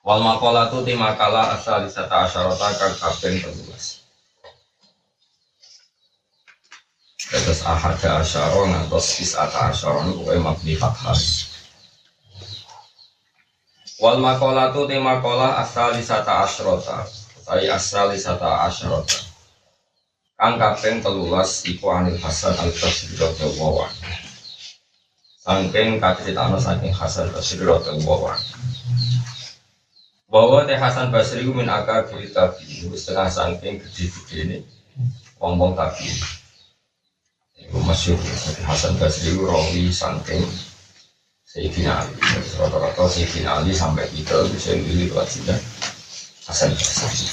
Wal maqalatu ti makalah asy-syalisata asyarata kang kaping 13. Terus ahada asyara ngantos isata asyara niku kowe mabni fathah. Wal maqalatu ti makalah asy-syalisata asyarata. Ai asy-syalisata asyarata. Kang kaping 13 iku Anil Hasan Al-Basri radhiyallahu anhu. Saking kaceritano saking Hasan Basri radhiyallahu anhu. Bahwa Teh Hasan Basri min akabir tabi, setengah saking gede-gede ini, wong-wong tabi. Itu masyur, jadi Hasan Basri ku rawi saking Sayyidina Ali. Rata-rata Sayyidina sampai kita bisa milih wajibnya Hasan Basri.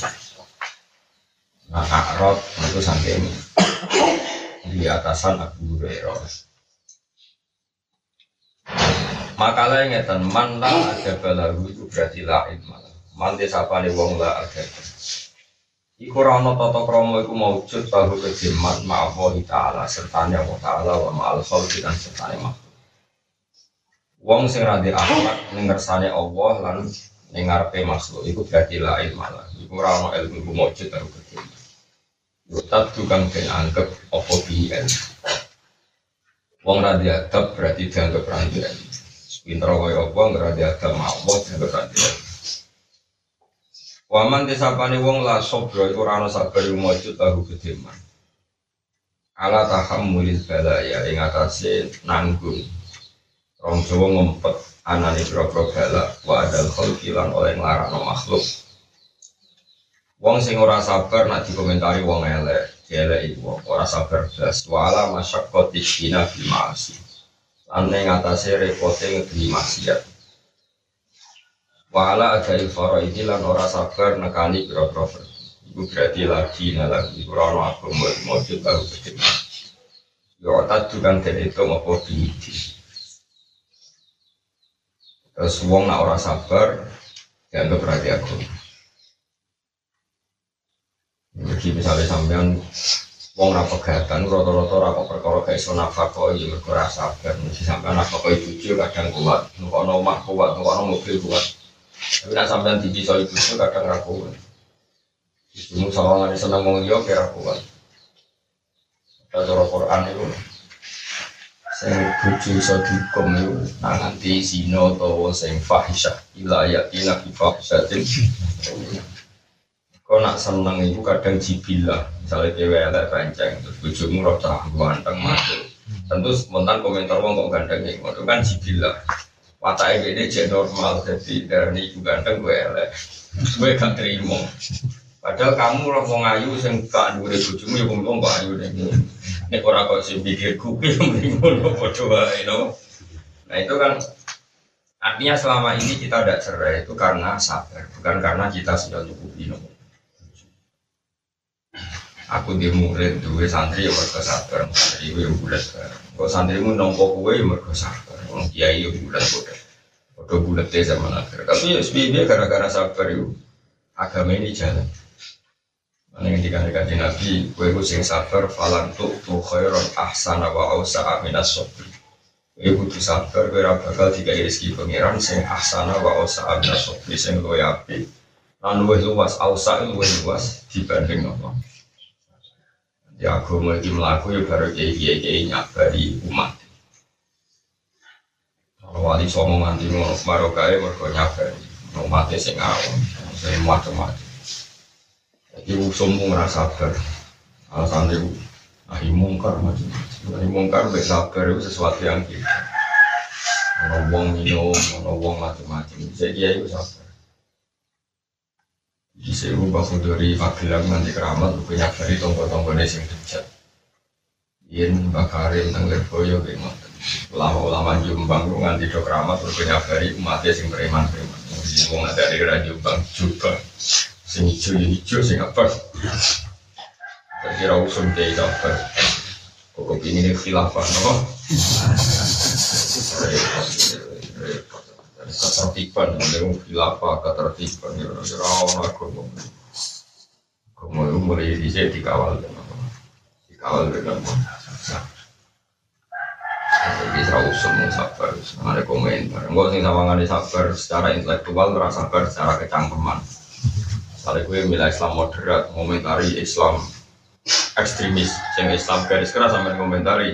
Nah, Akrot itu saking di atasan Abu Hurairah. Makalah yang ngeten man la ada balahu itu berarti lain malah. Man desapane wong la ada. Iku rana tata krama iku maujud tahu kejiman ma'allahi ta'ala sertane Allah ta'ala wa ma'al khalqi dan sertane makhluk. Wong sing ra akhlak ning Allah lan ning ngarepe makhluk iku berarti lain malah. Iku ora ana ilmu iku maujud tahu kejiman. Yutat tukang den anggap apa biyen. Wong ra diadab berarti dianggap ra. Pinter kaya apa ora diadab Allah dianggap ra. Waman desapane wong la sobro iku ora ana sabar iku maujud tahu kejiman. Ala tahammulil balaya ing atase nanggung. Rong Jawa ngempet anane pira-pira bala wa adal khalqi lan oleh nglarano makhluk. Wong sing ora sabar nak dikomentari wong elek, elek iku wong ora sabar blas. Wala masyaqqati dina fil ma'asi. Lan ning atase repote ngedhi maksiat. Wala ada ilfara ini lan ora sabar nekani pira-pira Iku berarti lagi lagi iku ora ono agama maujud baru kecil. Yo tadu kan den itu apa diidi. Terus wong nak ora sabar dianggap berarti agama. Jadi misalnya sampean wong ra pegatan rata-rata ra kok perkara gak iso nafkah ya mergo ora sabar. Mesti sampean nafkah bojo kadang kuat, nukono omah kuat, nukono mobil kuat. Tapi nak sampean dipisah ibu itu kadang ra kuat. Ibumu sawangan seneng wong liya kira kuat. Cara Quran itu sing bojo iso dihukum itu nak nganti zina utawa sing fahisyah ila ayatina fi fahisyatin Kau nak seneng itu kadang jibilah, misalnya dewa elek pancing, terus bujumu roh cah ganteng mati. Tentu spontan komentar wong kok ganteng ya, itu kan jibilah. Wataknya ini jadi normal, jadi dari ibu ganteng gue elek, gue gak terima. Padahal kamu roh wong ayu, sing gak dure bujumu ya wong wong ayu deh. Nek ora kok sing pikir kupi, mending ngono wae no. Nah itu kan artinya selama ini kita tidak cerai itu karena sabar, bukan karena kita sudah nyukupi no. Aku di murid duwe santri ya mergo sabar. Santri ya bulat kok santrimu nompo kuwe ya mergo sabar. Wong kiai ya bulat kok padha bulat ya zaman akhir. Tapi ya sebenarnya gara-gara sabar itu agama ini jalan. Mana yang dikatakan Nabi, kue ku sing sabar, falan tu tu khairon ahsana wa ausa aminas sobri. Kue kudu sabar, kue bakal tiga rezeki pangeran sing ahsana wa ausa aminas sobri sing luwe api. Lan luas, ausa luwe luas dibanding nopo. Ya agama iki mlaku ya baru kiai kiai kiai nyabari umat. Wali somo nganti ngono marokae mergo nyabari umatnya sing awam sing macam-macam jadi usum ngerasa sabar. Alasan itu ahi mungkar macam-macam ahi mungkar baik sabar itu sesuatu yang kita ono wong minum wong macam-macam jadi ya itu sabar sewu bahu dari Magelang nanti keramat punya dari tonggo-tonggone sing dejat yen bakarin teng Lirboyo kayak ngoten ulama-ulama Jombang ku nganti do keramat punya dari umatnya sing preman-preman. Mau ada di radio bang coba sing hijau hijau sing apa kira usum deh apa kok nih khilafah no ketertiban yang khilafah ketertiban ya rawon aku kamu mulai di sini dikawal dikawal dengan jadi serau usum sabar, ada komentar. Enggak sih sama ngani sabar secara intelektual, terasa sabar secara kecangkeman. Misalnya gue milah Islam moderat, komentari Islam ekstremis, yang Islam garis keras sampai komentari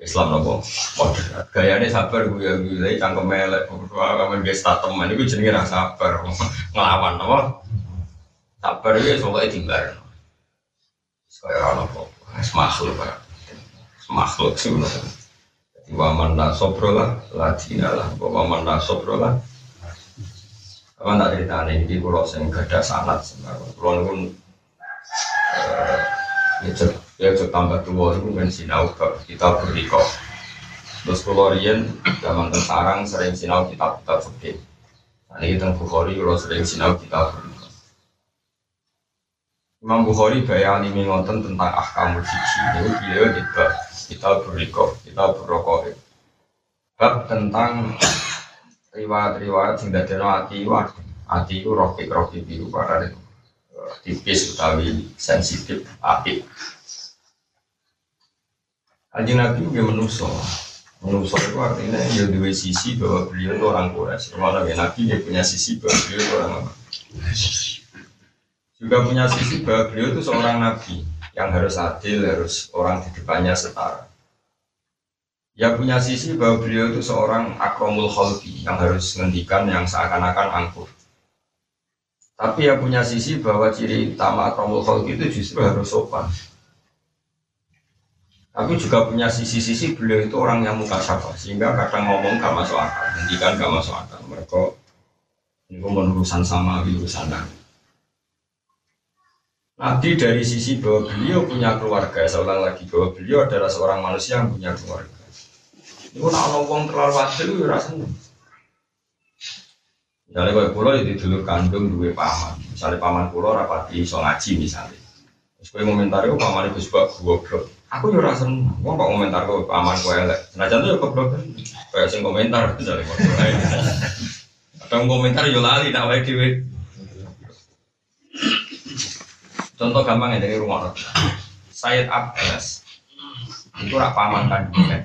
Islam nopo? Moderat. Gayanya sabar gue ya gue cangkem melek, berdua kamu gue statement ini gue jenenge rasa sabar, ngelawan nopo. Sabar itu soalnya. Kayak orang nopo, makhluk, makhluk sih waman la sobrola la dina lah waman la sobrola apa tak cerita ini di pulau sing gada sanat pulau pun ya cek ya tambah tua itu kan sinau kita berdiko terus pulau rian zaman sarang sering sinau kita kita fikih. Nah, ini tentang Bukhari kalau sering sinau kita berdiko Imam Bukhari gaya alimi ngonten tentang ahkamul fikih ini beliau juga kita berikop, kita berrokok. Bab tentang riwayat-riwayat sing dadekno ati wah ati. Ku rokik rokik biru pada tipis utawi sensitif api. Haji Nabi juga menuso. Menuso itu artinya ya dua sisi bahwa beliau itu orang Quraisy. Malah ya Nabi dia punya sisi bahwa beliau itu orang apa? Juga punya sisi bahwa beliau itu seorang Nabi yang harus adil, harus orang di depannya setara. Ya punya sisi bahwa beliau itu seorang akromul khalqi yang harus menghentikan yang seakan-akan angkuh. Tapi ya punya sisi bahwa ciri utama akromul khalqi itu justru harus sopan. Tapi juga punya sisi-sisi beliau itu orang yang muka syafa sehingga kadang ngomong gak masuk akal, hentikan gak masuk akal. Mereka ini urusan sama urusan nabi. Nabi dari sisi bahwa beliau punya keluarga, saya lagi bahwa beliau adalah seorang manusia yang punya keluarga. Itu nak orang terlalu adil itu rasanya. Misalnya kalau pulau itu dulu kandung dua paman, misalnya paman pulau rapati so ngaji misalnya. Terus gue komentar itu paman itu sebab goblok. Aku juga rasa, gue kok komentar gue paman gue elek. Jangan ya goblok, kayak sing komentar misalnya. Kadang komentar yo lali, tak baik diwe. Contoh gampang ya dari rumah Sayyid Abbas itu rak paman kandungnya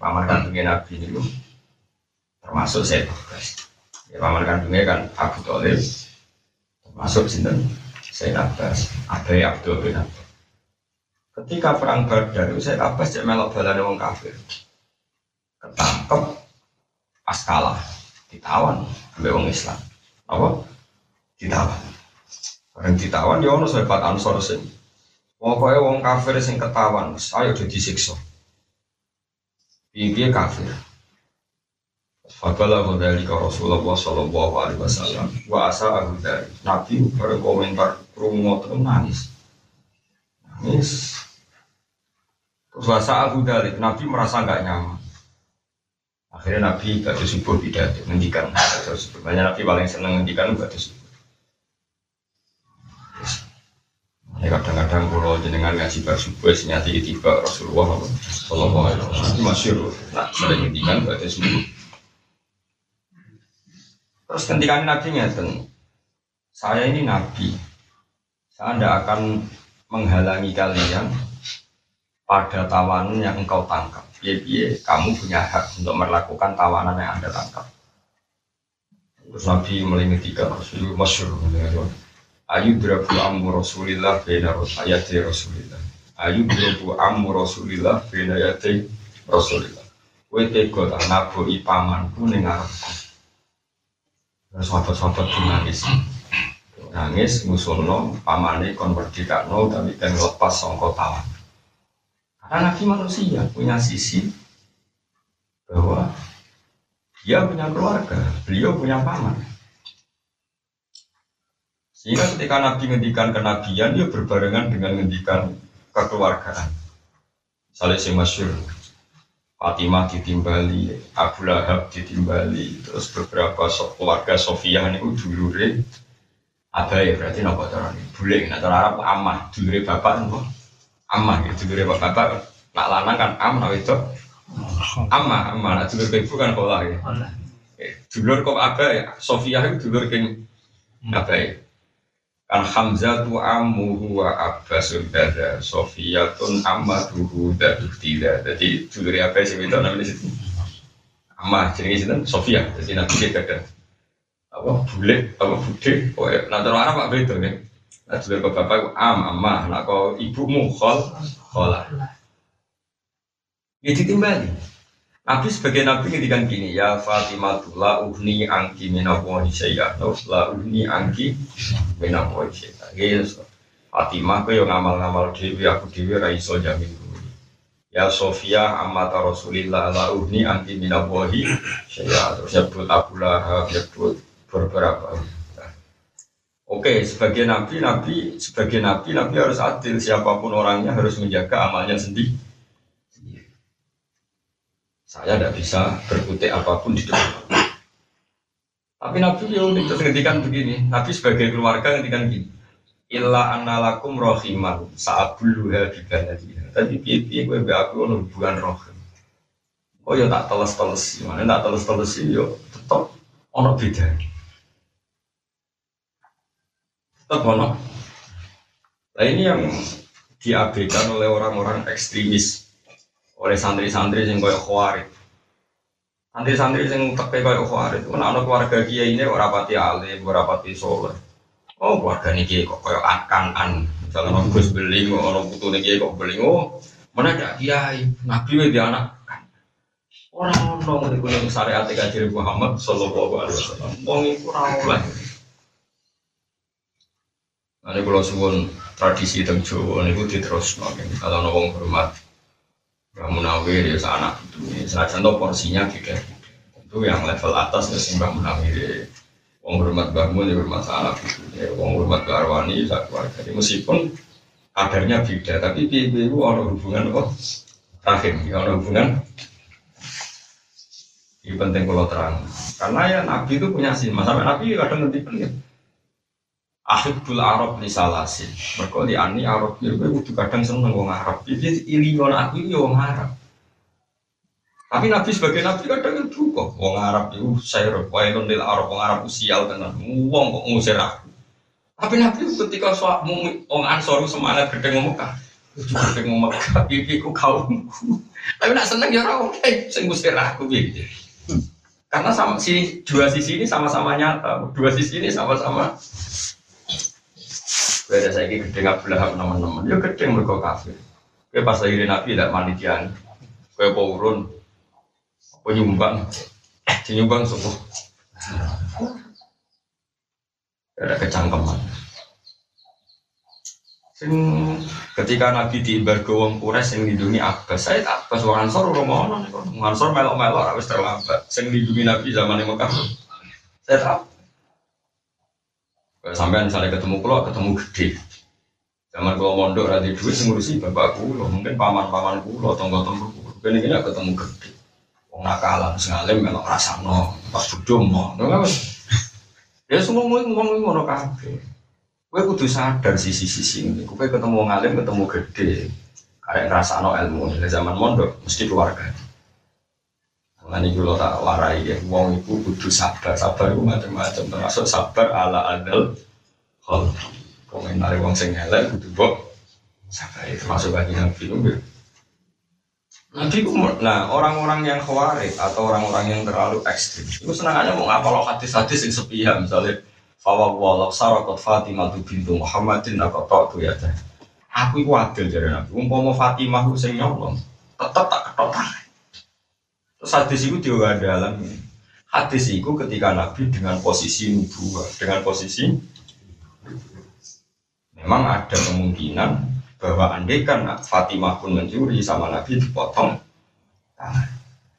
paman kandungnya Nabi itu termasuk Sayyid Abbas. Ya, paman kandungnya kan Abu Talib termasuk sinten Sayyid Abbas, Abai Abdul bin Abbas. Ketika perang Badar Sayyid Abbas cek melok balane wong kafir. Ketangkep pas kalah ditawan sampai wong Islam. Apa? Ditawan. Bareng ditawan ya ono sahabat Ansor sing Pokoknya wong kafir sing ketahuan, ayo udah disiksa. Piye kafir. Fakala dari Rasulullah Sallallahu Alaihi Wasallam. Wa asa dari Nabi berkomentar rumo terus nangis. Nangis. Terus wasa aku dari Nabi merasa nggak nyaman. Akhirnya Nabi gak subuh pidato ngendikan. Terus banyak Nabi paling seneng ngendikan gak subuh. Ya kadang-kadang kalau jenengan ngaji bar subuh senyati tiba Rasulullah Sallallahu Alaihi Wasallam itu masyur. Nah sering ngendikan pada subuh. Terus ketika Nabi ngeten, saya ini Nabi, saya tidak akan menghalangi kalian pada tawanan yang engkau tangkap. Biar kamu punya hak untuk melakukan tawanan yang anda tangkap. Terus Nabi melingetikan Rasulullah masyur. Ayu drabu ammu Rasulillah bena ayati Rasulillah. Ayu drabu ammu Rasulillah bena ayati Rasulillah. Kowe tega tak naboki pamanku ning sahabat-sahabat nangis. Nangis ngusulno pamane kon merdekakno tapi kan lepas sangka tawan. Karena Nabi manusia punya sisi bahwa dia punya keluarga, beliau punya paman. Sehingga ketika Nabi ngendikan kenabian, dia berbarengan dengan ngendikan kekeluargaan. Misalnya si masyur, Fatimah ditimbali, Abu Lahab ditimbali, terus beberapa keluarga Sofia ini dulure abai berarti nopo cara ini bule nah cara Arab amah. Dulure bapak nopo amah gitu dulure bapak bapak nak lanang kan am nah itu amah amah. Nak dulur ibu kan kolah ya? Dulur kok abai Sofia itu dulur keng abai kan Hamzah tu amuhu wa abbasul bada Sofiyatun amatuhu daduk tidak jadi dulur apa sih itu namanya situ Amma jadi situ Sofia jadi nabi dia kata apa bule apa bude oh ya nanti orang apa beda nih. Nah dulur bapak bapak am amma nak kau ibumu khol kholah. Ya ditimbali. Nabi sebagai Nabi ngendikan gini ya Fatimah la uhni angki minawahi saya la uhni angki minawahi saya yes. Fatimah kau yang ngamal-ngamal dewi aku dewi raiso jamin ya Sofia amata Rasulillah la uhni angki minawahi saya terus nyebut Abu Lahab nyebut beberapa Oke, sebagai nabi, nabi sebagai nabi, nabi harus adil. Siapa pun orangnya harus menjaga amalnya sendiri saya tidak bisa berkutik apa pun di depan. Tapi Nabi ya unik terus begini. Nabi sebagai keluarga ngendikan gini. Illa annalakum rohiman saat buluha bibanati. Tapi piye-piye gue be aku ono hubungan rohim. Oh ya tak teles-teles, mana tak teles-teles yo tetap ono beda. Tetap. Nah ini yang diabaikan oleh orang-orang ekstremis oleh santri-santri yang koyok khawarid. Santri-santri yang teke koyok khawarid, itu anak keluarga kia ini orang pati alim, orang pati soleh. Oh keluarga ini kia kok koyok akan an, misalnya orang gus beling, orang putu ini kia kok beling, oh mana ada kiai, nabi dia anak orang orang di gunung syariat kajian Muhammad Sallallahu Alaihi Wasallam, wong itu orang lah. Nanti kalau suwun tradisi teng Jawa niku diterus kalau nongong hormat Mbak Munawir ya sana itu senajan tuh porsinya beda itu yang level atas ya sih Mbak Munawir ya. Wong hormat bangun ya bermasalah gitu ya Wong hormat ke Arwani ya keluarga. Meskipun kadarnya beda tapi PB itu ada hubungan kok rahim ya ada hubungan. Ini penting kalau terang karena ya Nabi itu punya sih sampai Nabi kadang nanti pengen Ahibul Arab li salasin. Mereka di ani Arab ya gue kudu kadang seneng wong Arab. Jadi ilion aku ini wong Arab. Tapi Nabi sebagai Nabi kadang kok wong Arab itu saya wailun lil Arab wong Arab usial tenan. Wong kok ngusir aku. Tapi Nabi ketika soal wong Ansor semangat gede Mekah. Ngomong Mekah, ku kaumku. Tapi nak seneng ya ora oke sing ngusir aku gitu. Karena sama si dua sisi ini sama-sama nyata, dua sisi ini sama-sama Beda saya ini gede belah teman-teman. Ya gede mereka kafir. Kue pas lagi nabi tidak manitian. Kue urun, penyumbang, penyumbang subuh. Ada kecangkeman. Sing ketika Nabi di embargo wong yang lindungi Abbas, saya tak Abbas wong Ansor ora mau Ansor melok-melok wis terlambat. Sing lindungi Nabi zaman Mekah. Saya tak Sampai misalnya ketemu kulo, ketemu gede. Zaman kulo mondok rati duit ngurusi bapak kulo, mungkin paman-paman kulo, tonggo-tonggo kulo. Kene ini ketemu gede. Wong nakalan, sengalim melok rasano, pas bodoh mau. Ya semua ngomong ngono kabeh. Gue kudu sadar sisi-sisi ini. Gue ketemu wong alim, ketemu gede. Kayak ngrasakno ilmu dari zaman mondok mesti keluarga. Ini kalau tak warai ya, wong itu kudu sabar, sabar itu macam-macam termasuk sabar ala adal hal. Komentar wong sing elek kudu bok sabar itu termasuk bagi nabi itu. Nanti nah orang-orang yang khawarij atau orang-orang yang terlalu ekstrim itu senangannya mau ngapal hadis-hadis yang sepihak misalnya Fawa walau sarakot Fatimah tu bintu Muhammadin aku tak tuh ya Aku itu adil jadi nabi. Umpama Fatimah itu sing nyolong, tetap tak ketok. Terus hadis itu juga dalam hadis itu ketika Nabi dengan posisi nubuah, dengan posisi memang ada kemungkinan bahwa andai kan Fatimah pun mencuri sama Nabi dipotong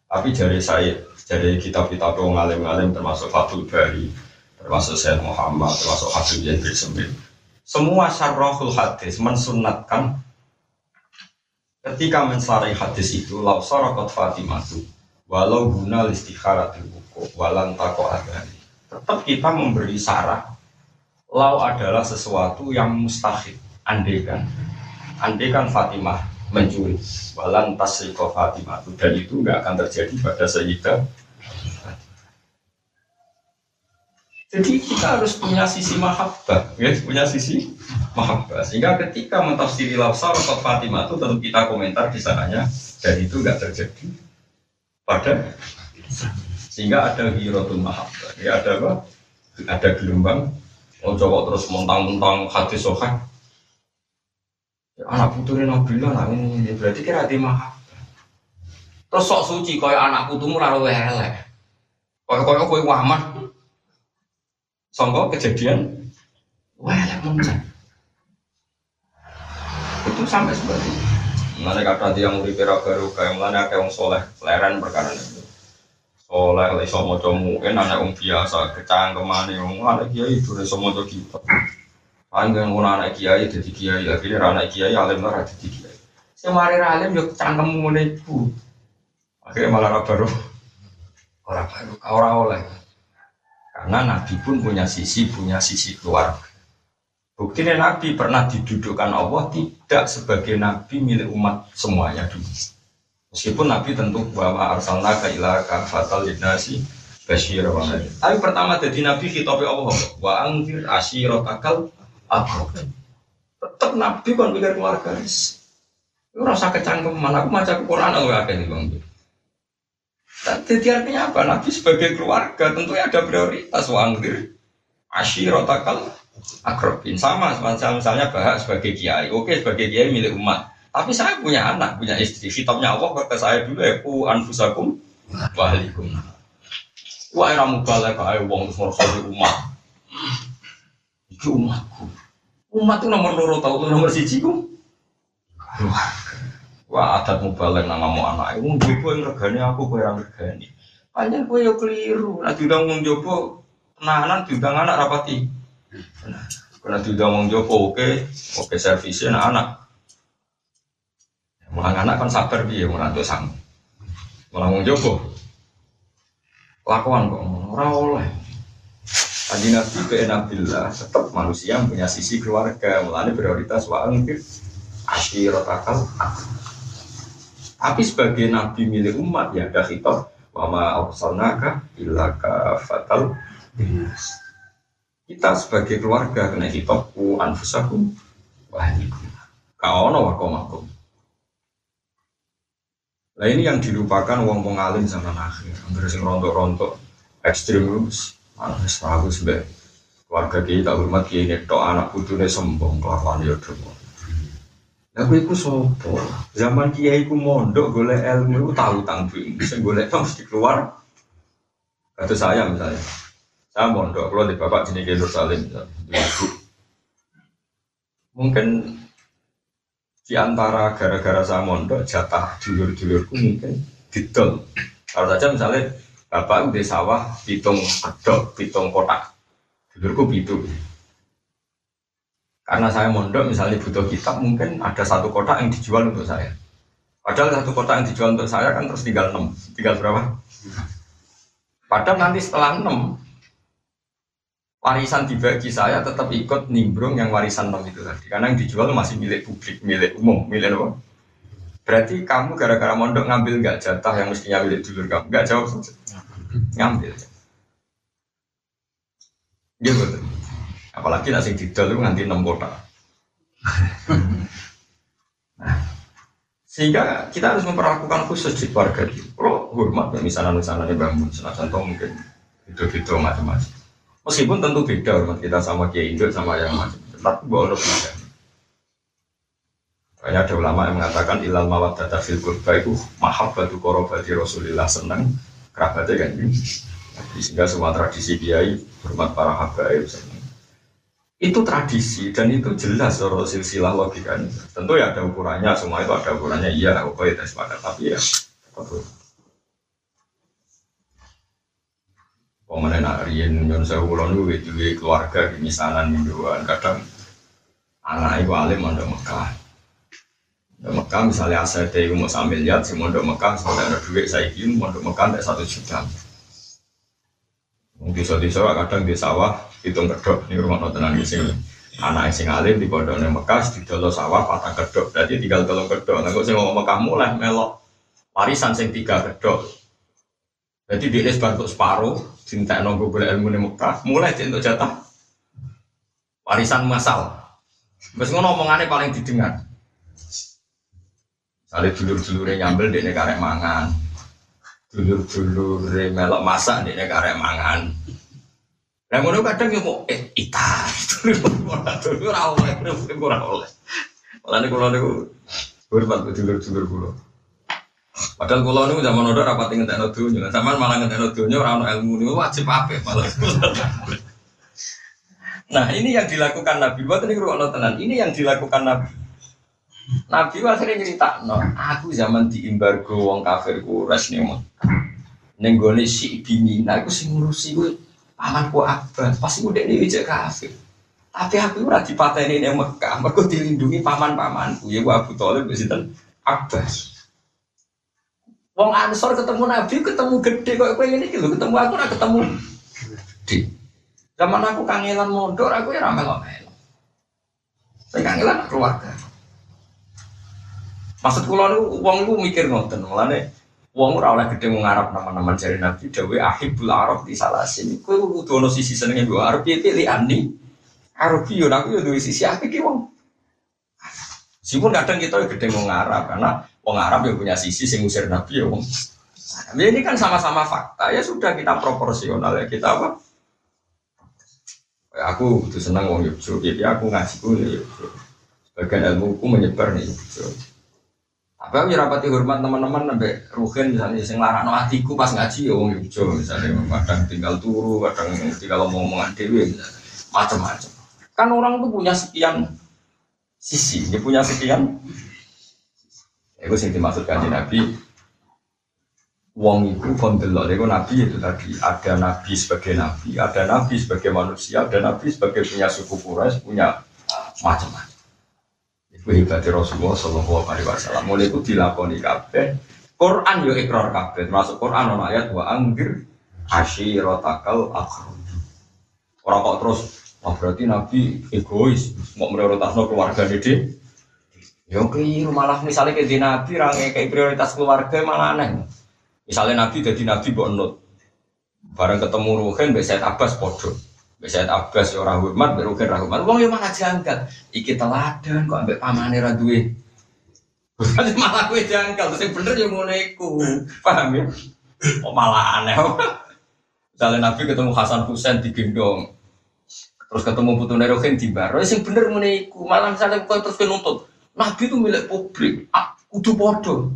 Tapi dari saya, dari kitab-kitab ngalim-ngalim termasuk Fatul Bari, termasuk Sayyid Muhammad, termasuk Habib bin Sembil. Semua syarrahul hadis mensunatkan ketika mensarai hadis itu lau sarakot Fatimah itu walau guna listikharatil buku walan tako adani tetap kita memberi sarah. Lau adalah sesuatu yang mustahil. Andekan andekan Fatimah mencuri walan tasriko Fatimah dan itu nggak akan terjadi pada Sayyidah jadi kita harus punya sisi mahabbah, ya, punya sisi mahabbah. Sehingga ketika mentafsiri lafsar atau Fatimah itu tentu kita komentar di sananya. Dan itu nggak terjadi pada sehingga ada hirotul mahabbah. Ya ada apa? Ada gelombang. Oh coba terus mentang-mentang hadis sohan. Ya, anak putri Nabilah nah ini berarti kira di mahabbah. Terus sok suci kaya anak putumu lalu elek. Kaya kaya kue waman Songkok kejadian wah muncul itu sampai seperti itu Mana kata dia mau dipera baru kayak mana kayak orang soleh leren perkara itu soleh lagi mau comu kan anak orang biasa ke mana orang anak kiai itu lagi mau kita paling kan orang anak kiai jadi kiai akhirnya anak kiai alim lah jadi kiai. Semari alim yuk cangkem mulai itu akhirnya malah baru. Orang baru orang oleh. Karena Nabi pun punya sisi, punya sisi keluarga. Buktinya Nabi pernah didudukkan Allah tidak sebagai Nabi milik umat semuanya dulu. Meskipun Nabi tentu bahwa arsalna ka ila fatal linasi basyir wa Tapi pertama jadi Nabi khitabe Allah wa angfir asyirotakal akrab. Tetap Nabi kan pikir keluarga. Itu rasa kecangkeman. Aku maca Quran aku akeh Bang. Jadi artinya apa? Nabi sebagai keluarga tentunya ada prioritas wangdir ashirotakal akrobin. Sama misalnya bahas sebagai kiai. Oke sebagai kiai milik umat. Tapi saya punya anak punya istri. Kitabnya Allah kata saya dulu ya ku anfusakum wahalikum wah ramu balik uang terus di umat. Itu umatku. Umat itu nomor loro tahu nomor siji ku? Wah adat mubalek nama mau anak, wong jopo yang regani aku kue yang regani. Panjang kue yo keliru, nah diundang wong jopo penahanan diundang anak rapati. Karena diundang wong jopo oke, oke servisnya anak anak. Mulang anak kan sabar dia merantau sang. Mulang wong jopo, lakuan kok ora oleh. Tadi Nabi ke Nabilah tetap manusia punya sisi keluarga, mulanya prioritas wa angkir akal. Tapi sebagai nabi milik umat ya ada khitab wama arsalnaka illa fatal Kita sebagai keluarga kena khitab ku anfusakum wa ahlikum. Kaono wa komakum. Nah ini yang dilupakan wong pengalin zaman akhir. Hampir sing rontok-rontok wis wis aku sebagai keluarga kita hormat kiai netok anak putune sombong kelakuan ya Aku iku sopo. Zaman kiai ku mondok golek ilmu tahu tanggung. Sing golek mesti keluar. Kata saya misalnya. Saya mondok kalau di bapak jenis Nur Salim. Mungkin di antara gara-gara saya mondok jatah dulur-dulurku mungkin didol. Kalau saja misalnya bapak udah sawah pitung kedok, pitung kotak. Dulurku pitung. Karena saya mondok misalnya butuh kitab mungkin ada satu kotak yang dijual untuk saya. Padahal satu kotak yang dijual untuk saya kan terus tinggal enam, tinggal berapa? Padahal nanti setelah enam warisan dibagi saya tetap ikut nimbrung yang warisan enam itu tadi. Karena yang dijual masih milik publik, milik umum, milik apa? Berarti kamu gara-gara mondok ngambil nggak jatah yang mestinya milik dulur kamu? Nggak jawab saja. Ngambil. Gitu. betul. Apalagi nasi didol itu nganti enam kota. sehingga kita harus memperlakukan khusus di keluarga itu. Kalau hormat ya misalnya misalnya bangun, senajan mungkin itu-itu macam-macam. Meskipun tentu beda hormat kita sama Kiai Indo sama yang macam, tapi boleh beda. Banyak ada ulama yang mengatakan ilal mawat data fil kurba itu mahabbatu korobati Rasulillah senang kerabatnya kan. Sehingga semua tradisi kiai hormat para habaib senang itu tradisi dan itu jelas soal silsilah logikanya. Tentu ya ada ukurannya, semua itu ada ukurannya. Iya, oke ya sepakat. Tapi ya, betul. Pemenang Arien Nyon Sewu Kulon itu keluarga di misanan mingguan kadang anak ibu alim ada Mekah Di Mekah misalnya aset itu mau sambil lihat, si mondok Mekah sudah ada duit saya ingin mondok Mekah ada satu juta. Mungkin desa kadang di sawah hitung kedok ini rumah nontonan di sini. Anak yang sing alim di pondok Mekah di dalam sawah patah kedok, jadi tinggal tolong kedok. Nah, kok saya ngomong Mekah mulai melok warisan sing tiga kedok. Jadi dia sebantuk separuh, cinta nunggu boleh ilmu di Mekah, mulai untuk jatah warisan masal. Terus ngono omongannya paling didengar. Salih dulur-dulurnya nyambel dia karek mangan. Dulur-dulure melok masak dia karek mangan. Nah ngono kadang yo mau eh ita. Ora oleh, ora oleh. Malah nek kula niku hormat ke dulur-dulur kula. Padahal kula niku zaman udah rapat ngentekno donya. Sampeyan malah ngentekno donya ora ono ilmu niku wajib apik malah. Nah ini yang dilakukan Nabi. Buat ini ruang tenan. Ini yang dilakukan Nabi. Nabi akhirnya cerita, no, aku zaman di embargo wong kafir kuras nih mau. Nenggone si bini, nah aku sing ngurusi gue pamanku Abbas, pasti udah nih wijak kafir. Tapi aku ora dipateni ning Mekah, mergo dilindungi paman-pamanku. Ya gua Abu sinten Abbas. Wong Ansor ketemu Nabi, ketemu gede kok kowe ngene iki lho, ketemu aku ora ketemu gede. Zaman aku kangelan mondok, aku ya ramel melo. Saya kangelan keluarga. Maksud kula niku wong niku mikir ngoten, mulane wong ora oleh gede ngarap nama-nama jari Nabi dawe ahibul arab di salah sini. Kowe kudu ono sisi senenge mbok arep piye pilih ani. Arab yo aku yo duwe sisi apik ki wong. Meskipun kadang kita gede mau ngarap karena wong Arab yang punya sisi sing ngusir Nabi ya wong. Nah, ini kan sama-sama fakta ya sudah kita proporsional ya kita apa? Ya, aku tuh senang wong Yogyo, jadi aku ngaji ku Yogyo. Sebagian ilmu ku menyebar nih Yogyo. Tapi aku rapati hormat teman-teman sampai ruhin misalnya sing larakno hatiku pas ngaji ya wong Yogyo misalnya kadang tinggal turu, kadang tinggal ngomong-ngomongan dewi macam-macam. Kan orang tuh punya sekian sisi, dia punya sekian. Itu sing dimaksud kanji Nabi. Wong itu kondelok, itu Nabi itu tadi ada Nabi sebagai Nabi, ada Nabi sebagai manusia, ada Nabi sebagai punya suku Quraisy, punya macam-macam. Itu hebatnya Rasulullah Shallallahu Alaihi Wasallam. Mulai itu dilakoni kabeh. Quran yo ikrar kabeh, termasuk Quran ayat wa anggir asyirotakal akhrum. Orang kok terus, wah berarti Nabi egois, mau prioritasno keluarga dede. Ya keliru malah misalnya di Nabi rangai kayak prioritas keluarga malah aneh. Misalnya Nabi jadi Nabi kok nut. Bareng ketemu Ruhin, Mbak Abbas podo. Mbak Abbas ya orang hormat, Mbak Ruhin orang hormat. Wong ya malah janggal. Iki teladan kok ambek pamane ra duwe. Bukan malah gue janggal, terus yang bener ya ngono iku. Paham ya? Kok malah aneh. Misalnya Nabi ketemu Hasan Husain digendong. Terus ketemu putune Ruhin di bar. Sing bener ngono iku. Malah misalnya kok terus nuntut. Nabi itu milik publik. Ah, kudu podo.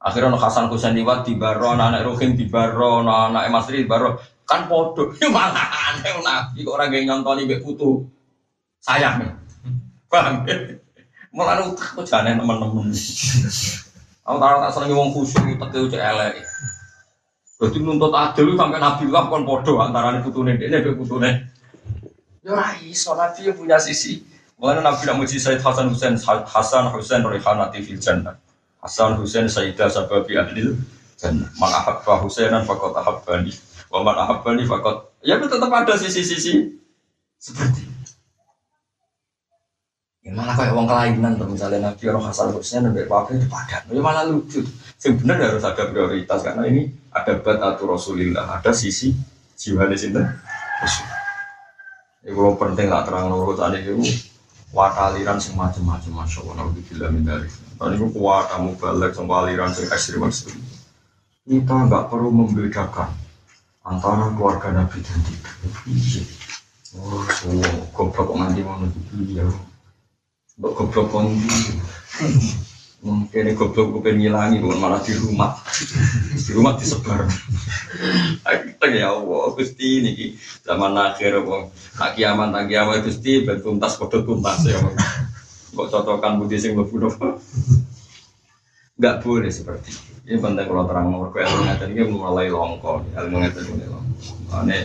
Akhirnya ono Hasan Husain liwat di baro, anak Rohim di baro, anak Mas di baro, kan podo. Ya malah aneh nabi kok orang yang nyontoni mbek putu. Sayang nih. Ya? Malah utak kok jane teman-teman. Aku tahu tak seneng wong khusyuk teke ucap elek. Jadi nuntut adil sampai Nabi lah kan podo antara putune ini mbek putune. Ya ora iso Nabi punya sisi. Mulane Nabi nak muji Said Hasan Husain, Hasan Husain Rihanati fil jannah. Hasan Husain Sayyidah Sababi Ahlil Jannah. Man ahabba Husainan fakot ahabbani. Wa man ahabbani fakot. Ya tetap ada sisi-sisi seperti. Ya malah kayak wong kelainan misalnya Nabi orang Hasan Husain sampai Pape itu padan. Ya malah lucu. Benar harus ada prioritas karena ini ada batatu Rasulillah, ada sisi jiwa di sini. Ya kalau penting lah terang urutan itu wataliran semacam-macam masya Allah nabi bila mindari tadi itu kuat kamu balik sama aliran yang ekstrim ekstrim. Kita nggak perlu membedakan antara keluarga nabi dan tidak. Oh semua goblok nanti mau nanti ya goblok kondi mungkin ini goblok gue ngilangi bukan malah di rumah. Di rumah disebar. Kita ya Allah gusti ini zaman akhir wong nak kiamat nak kiamat gusti ben tuntas kode tuntas ya. Kok cocokan budi sing mlebu nggak boleh seperti ini penting kalau terang nomor ilmu ngeten ini mulai longko ilmu ngeten ini longko ini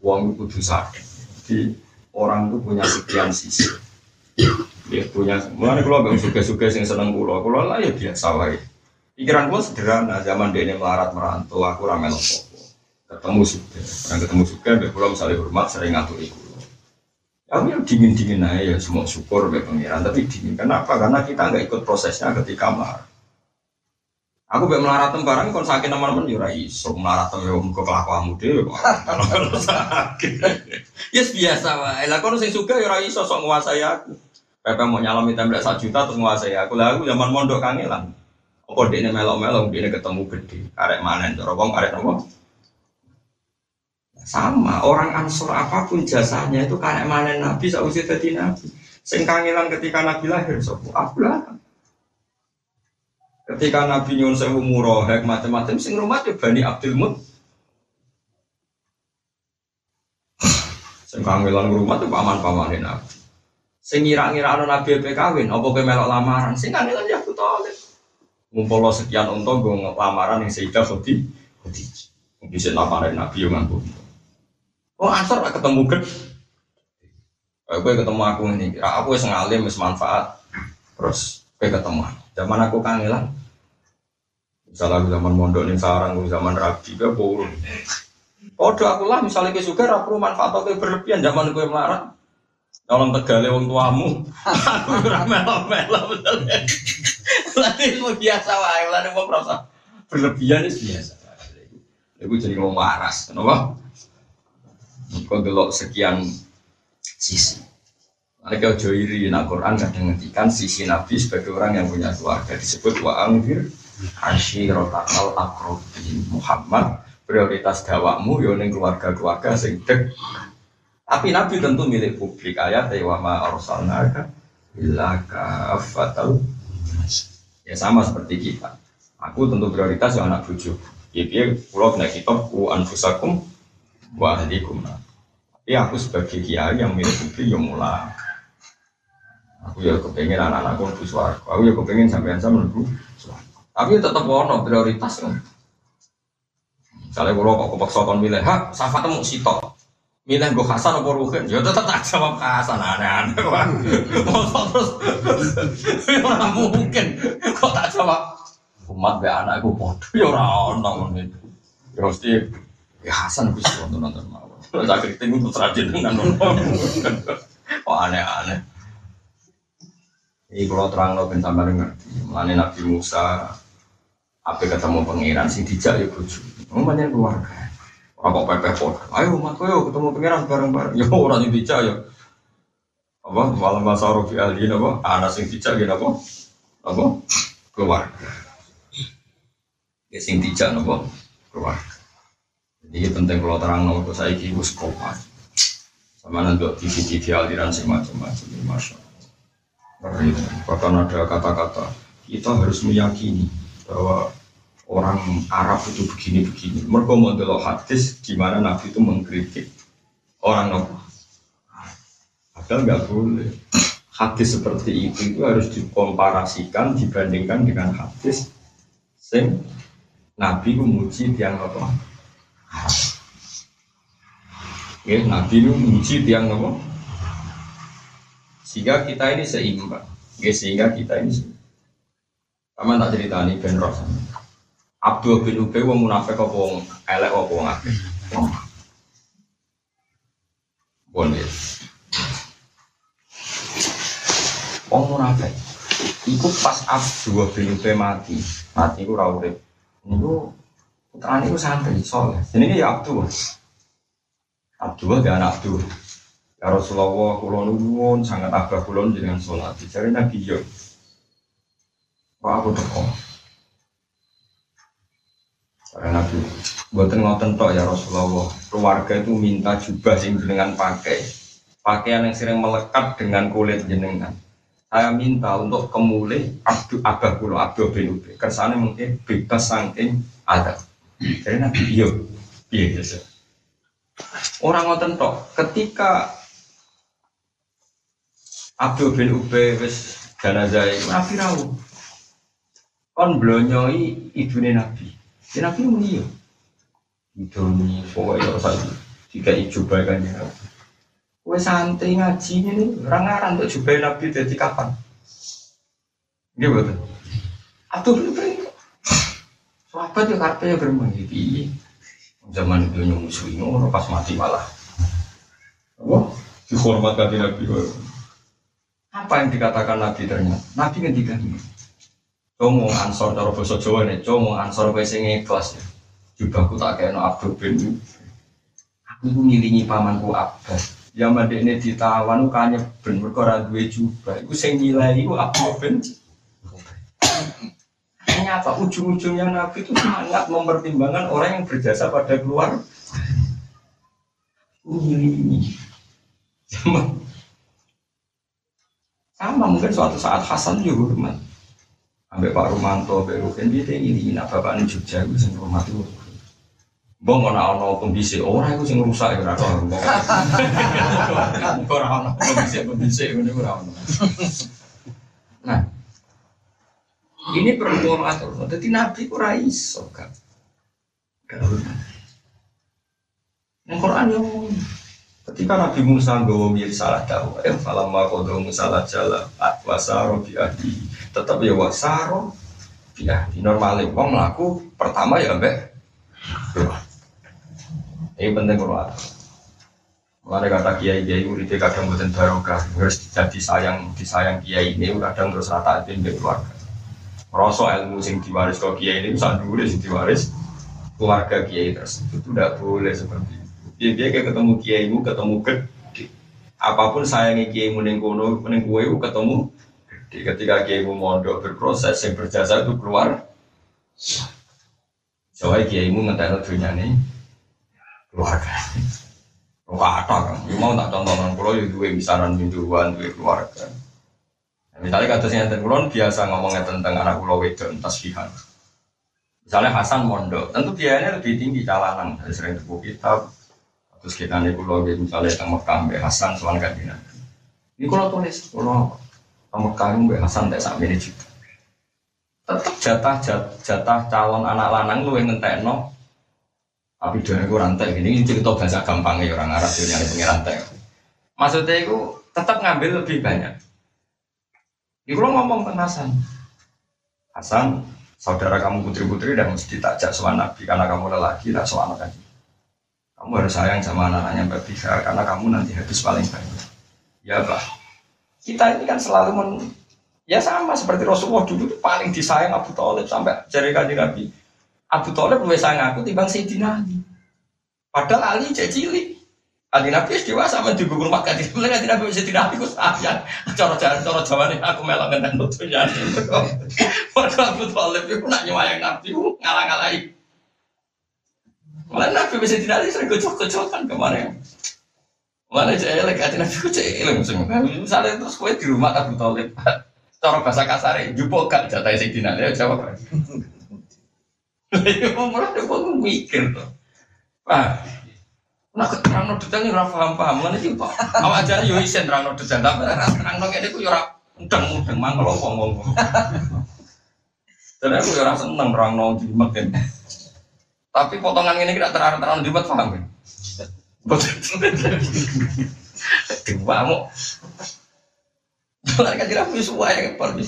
uang itu sadar jadi orang itu punya sekian sisi Dia punya, mana kalau gak suka-suka sing seneng kulo, kulo lah ya biasa wae. Pikiran gue sederhana, zaman dia ini melarat merantau, aku ramai nopo. Ketemu suka, pernah ketemu suka, dia pulau misalnya hormat sering ngatur iku. Aku yang dingin-dingin aja ya semua syukur be pengiran, tapi dingin. Kenapa? Karena kita nggak ikut prosesnya ketika melarat. Aku be melarat barang kon sakit teman-teman yo ya iso melarat yo muga kelakuanmu dhewe kok. sakit. Yes biasa. Lah kon sing suka ya ora iso sok nguasai aku. Pepe mau nyalami tembak satu juta terus nguasai aku. Lah aku zaman mondok kangelan. Apa dia melok-melok, dia ketemu gede, karek manen, cara wong karek apa? Sama, orang ansor apa pun jasanya itu karek manen Nabi, sausi tadi Nabi. Sing kangelan ketika Nabi lahir, sopo aku lah. Ketika Nabi nyun sewu murohek macam-macam, sing rumah tuh Bani Abdul Mut. Sing kangelan rumah tuh paman-paman Nabi. Sing ngira-ngira Nabi kawin, apa ke melok lamaran, sing kangelan ya Talib. Ngumpul sekian untung gue lamaran yang Sayyidah Khudi Khudi bisa lamaran Nabi yang nganggu oh ansor gak ketemu kan gue ketemu aku ini aku yang ngalim wis manfaat. Terus gue ketemu zaman aku kangelan. Misalnya aku zaman mondok nih sarang gue zaman rabi gue burung Oh, aku lah misalnya ke suka aku manfaat atau berlebihan zaman gue melarat dalam tegale wong tuamu aku ora melo-melo betul biasa wae, lagi mau merasa berlebihan itu biasa. Ibu jadi ngomong waras, kenapa? Kau delok sekian sisi. Mereka jauh iri, nah Quran kadang ngendikan sisi Nabi sebagai orang yang punya keluarga disebut wa angfir ashirotakal akrobin Muhammad prioritas dawakmu yoning keluarga-keluarga sing dek tapi Nabi tentu milik publik ayat wa ma arsalnaka illa kafatal Ya sama seperti kita. Aku tentu prioritas yang anak bujuk. Ya dia pulau kena kitab ku anfusakum wa ahlikum. Tapi aku sebagai kiai yang milik publik yang mulai. Aku ya kepengen anak-anakku lebih. Aku ya kepengen sampai sama lebih suara. Tapi tetap wono prioritas kan. Misalnya kalau kok kepaksa kon milih, hak safa temu sitok. Milih gue Hasan apa Ruhin, ya tetap tak jawab Hasan aneh-aneh. Mau terus, ya mungkin. Kok tak jawab? Umat be anakku bodoh ya orang orang itu ya mesti ya Hasan bisa nonton nonton mau saya kritik untuk terjadi dengan nonton kok aneh-aneh. Ini kalau terang lo ben sampai ngerti. Mana Nabi Musa apa ketemu pangeran sing dijak ya bojo. Banyak keluarga apa pepe pot ayo umat yo ketemu pangeran bareng-bareng. Yo orang yang dijak ya. Apa malam masa rofi aldi apa? Anak sing dijak gitu apa? Apa? Keluar ya sing dijak nopo keluar jadi penting kalau terang nopo saya kiki gus kopas sama nanti TV TV aliran sing macam-macam ini masya bahkan ada kata-kata kita harus meyakini bahwa orang Arab itu begini-begini. Mereka model hadis di mana Nabi itu mengkritik orang nopo. Padahal nggak boleh hadis seperti itu itu harus dikomparasikan dibandingkan dengan hadis sing Nabi memuji tiang apa? Ya, Nabi itu memuji tiang apa? Sehingga kita ini seimbang. Ya, sehingga kita ini seimbang. Sama tak cerita ini Ben. Abdul bin Ubay wong munafik apa wong elek apa wong akeh. Bon ya. Wong munafik. Iku pas Abdul bin Ubay mati, mati iku ora urip. Niku putrane iku santri soleh. Jenenge ya Abdul. Abdul dia anak Abdul. Ya Rasulullah kula nuwun sangat abah kula jenengan salat. Dicari Nabi yo. Pak aku teko. Nabi buatan ngoten tok ya Rasulullah. Keluarga itu minta jubah sing jenengan pakai. Pakaian yang sering melekat dengan kulit jenengan. Saya minta untuk kemulih abdu abah kulo abdu bin ubi kersane mungkin bebas sangking ada jadi nabi iya iya biasa orang ngoten tok ketika Abdul bin Ube wis jenazah nabi rawu. Kon blonyoi ibune nabi ya nabi muni itu nih pokoknya saiki jika ijo bae kan Kue santai ngaji ini orang ngaran untuk jubain Nabi dari kapan? Gitu betul. Atuh beri Sahabat ya karpe ya geremeng iki. Zaman itu musuh ini orang pas mati malah. Wah, dihormat kali Nabi. Apa yang dikatakan Nabi ternyata? Nabi ngendikan ini. Como ansor cara bahasa Jawa nih, como ansor kowe sing ikhlas ya. Jubahku tak kena Abdul bin. Aku ngiringi pamanku Abbas. Mandek ini ditawan kanya ben mereka ora duwe jubah. Iku sing nilai iku Abu Ben ternyata ujung-ujungnya Nabi itu sangat mempertimbangkan orang yang berjasa pada keluar. Ini sama. Sama mungkin suatu saat Hasan juga hormat sampai Pak Rumanto, Pak Rukin dia ini nak bapak ini Jogja itu sing hormat itu Bang ora ana pembisik, ora iku sing rusak ya ora ono. Ora ono pembisik-pembisik ngene ora ono. Nah, ini perlu atur. Jadi Nabi ku ora iso kan. Yang Quran yang ketika Nabi Musa nggawa mir salah tahu, ya falamma qadha Musa la jala wasaro bi ahli. Tetap ya wasaro bi ahli. Normale wong mlaku pertama ya mbek ini penting kalau. Mulai kata kiai kiai murid kadang buatan barokah, harus jadi sayang disayang kiai ini kadang terus rata itu di keluarga. Rasa ilmu sing diwaris kok kiai ini bisa dulu sing diwaris keluarga kiai tersebut itu tidak boleh seperti. Dia dia kayak ketemu kiai mu ketemu gede. Apa pun sayangnya kiai mu neng kono neng kue ketemu gede. Ketika kiai mu mondok berproses yang berjasa itu keluar. Soalnya kiai mu ngetel dunia nih keluarga. Kata kan, ya mau tak contohkan kalau ya dua misaran mingguan dua keluarga. Nah, misalnya kata saya tentang biasa ngomongnya tentang anak pulau wedon tasbihan. Misalnya Hasan mondok, tentu biayanya lebih tinggi calanan dari sering buku kitab. Terus kita nih pulau misalnya tentang Mekah Mbak Hasan soal kajian. Ini kalau tulis kalau tentang Mekah Mbak Hasan tak sampai ini juga. Tetap jatah jatah calon anak lanang lu yang ngentek no tapi dia itu rantai ini cerita bahasa gampangnya orang Arab dia nyari pengiran rantai. Maksudnya itu tetap ngambil lebih banyak. Ini kalau ngomong tentang Hasan, Hasan saudara kamu putri-putri dan mesti ditajak sama Nabi karena kamu lelaki tak sama anak Kamu harus sayang sama anak-anaknya Mbak Bika karena kamu nanti habis paling banyak. Ya bah, kita ini kan selalu men ya sama seperti Rasulullah dulu paling disayang Abu Talib sampai jari kaji Nabi Abu Thalib lebih sayang aku timbang Sayyidina Ali. Padahal Ali cek cilik. Ali Nabi dewasa sama juga rumah ganti. Mulai ganti Nabi Sayyidina Ali ku sayang. Jalan cara jalan aku melok dengan nutunya. Padahal Abu Thalib itu nak nyewayang Nabi ngalah-ngalahi. Malah Nabi Sayyidina Ali sering kocok-kocokan kemarin. Mana cek elek hati Nabi ku cek elek Misalnya terus kue di rumah Abu Thalib. Cara bahasa kasar, jupuk gak jatah Sayyidina Ali jawab. Ya umroh ya kok mikir tuh. Ah. Nah, terang detail ini ora paham-paham ngene iki kok. Awak jane yo isen terang detail tapi terang kene ku yo ora mudeng-mudeng mangkel apa ngomong. Dan aku yo seneng terang no jimat kan. Tapi potongan ini tidak terang-terang jimat paham kan? Dua mau. Jangan kan tidak sesuai yang perlu.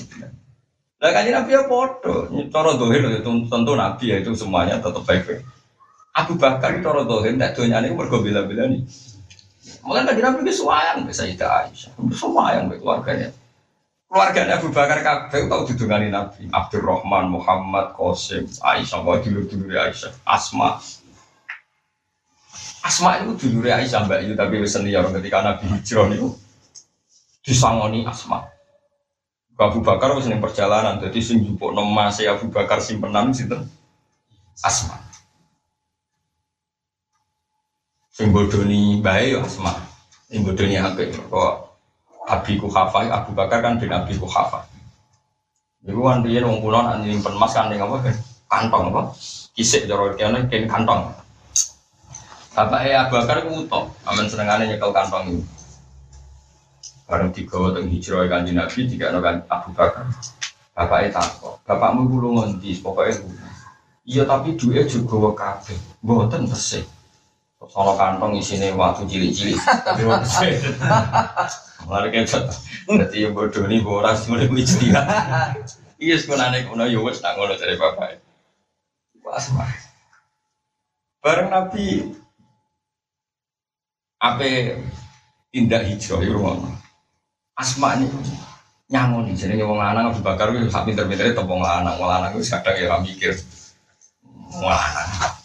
Lah kan Nabi ya podo, cara dohir itu tentu Nabi ya itu semuanya tetap baik-baik. Abu Bakar itu cara dohir, tidak doanya ini mergo bila-bila nih. Mungkin kan Nabi itu suayang, bisa tidak Aisyah, semua yang keluarganya. Keluarganya Abu Bakar kabeh tahu didungani Nabi. Abdurrahman, Muhammad, Qasim, Aisyah, kau dulu dulu Aisyah, Asma. Asma itu dulu Aisyah mbak itu tapi senior ketika Nabi hijrah itu disangoni Asma. Abu Bakar wis ning perjalanan jadi sing njupukno mase Abu Bakar simpenan sinten Asma. Sing bodoni bae yo Asma. Sing bodoni apik kok Abi Kuhafa Abu Bakar kan bin Abi Kuhafa. Iku kan riyen wong kula nak nyimpen emas kan ning apa kantong apa? Kisik cara kene ken kantong. Bapaknya Abu Bakar ku utok, aman senengane nyekel kantong itu. Bareng digawa teng hijrah kanjeng Nabi tiga kan Abu Bakar. Bapaknya takut, bapakmu kulo ngendi pokoknya Iya tapi duit juga kabeh, mboten tesih. Sono kantong isine waktu cilik-cilik. Tapi wong Mari kita Dadi yo bodoh nih ora mulai kuwi dia. Iya sekolahane kono yo wis tak ngono dari bapak. Pas Bareng Nabi apa tindak hijrah itu ngono. Asma ini nyangon nih, jadi wong lanang Abu Bakar itu sak pinter-pintere topong lanang, wong lanang itu kadang ya mikir wong lanang.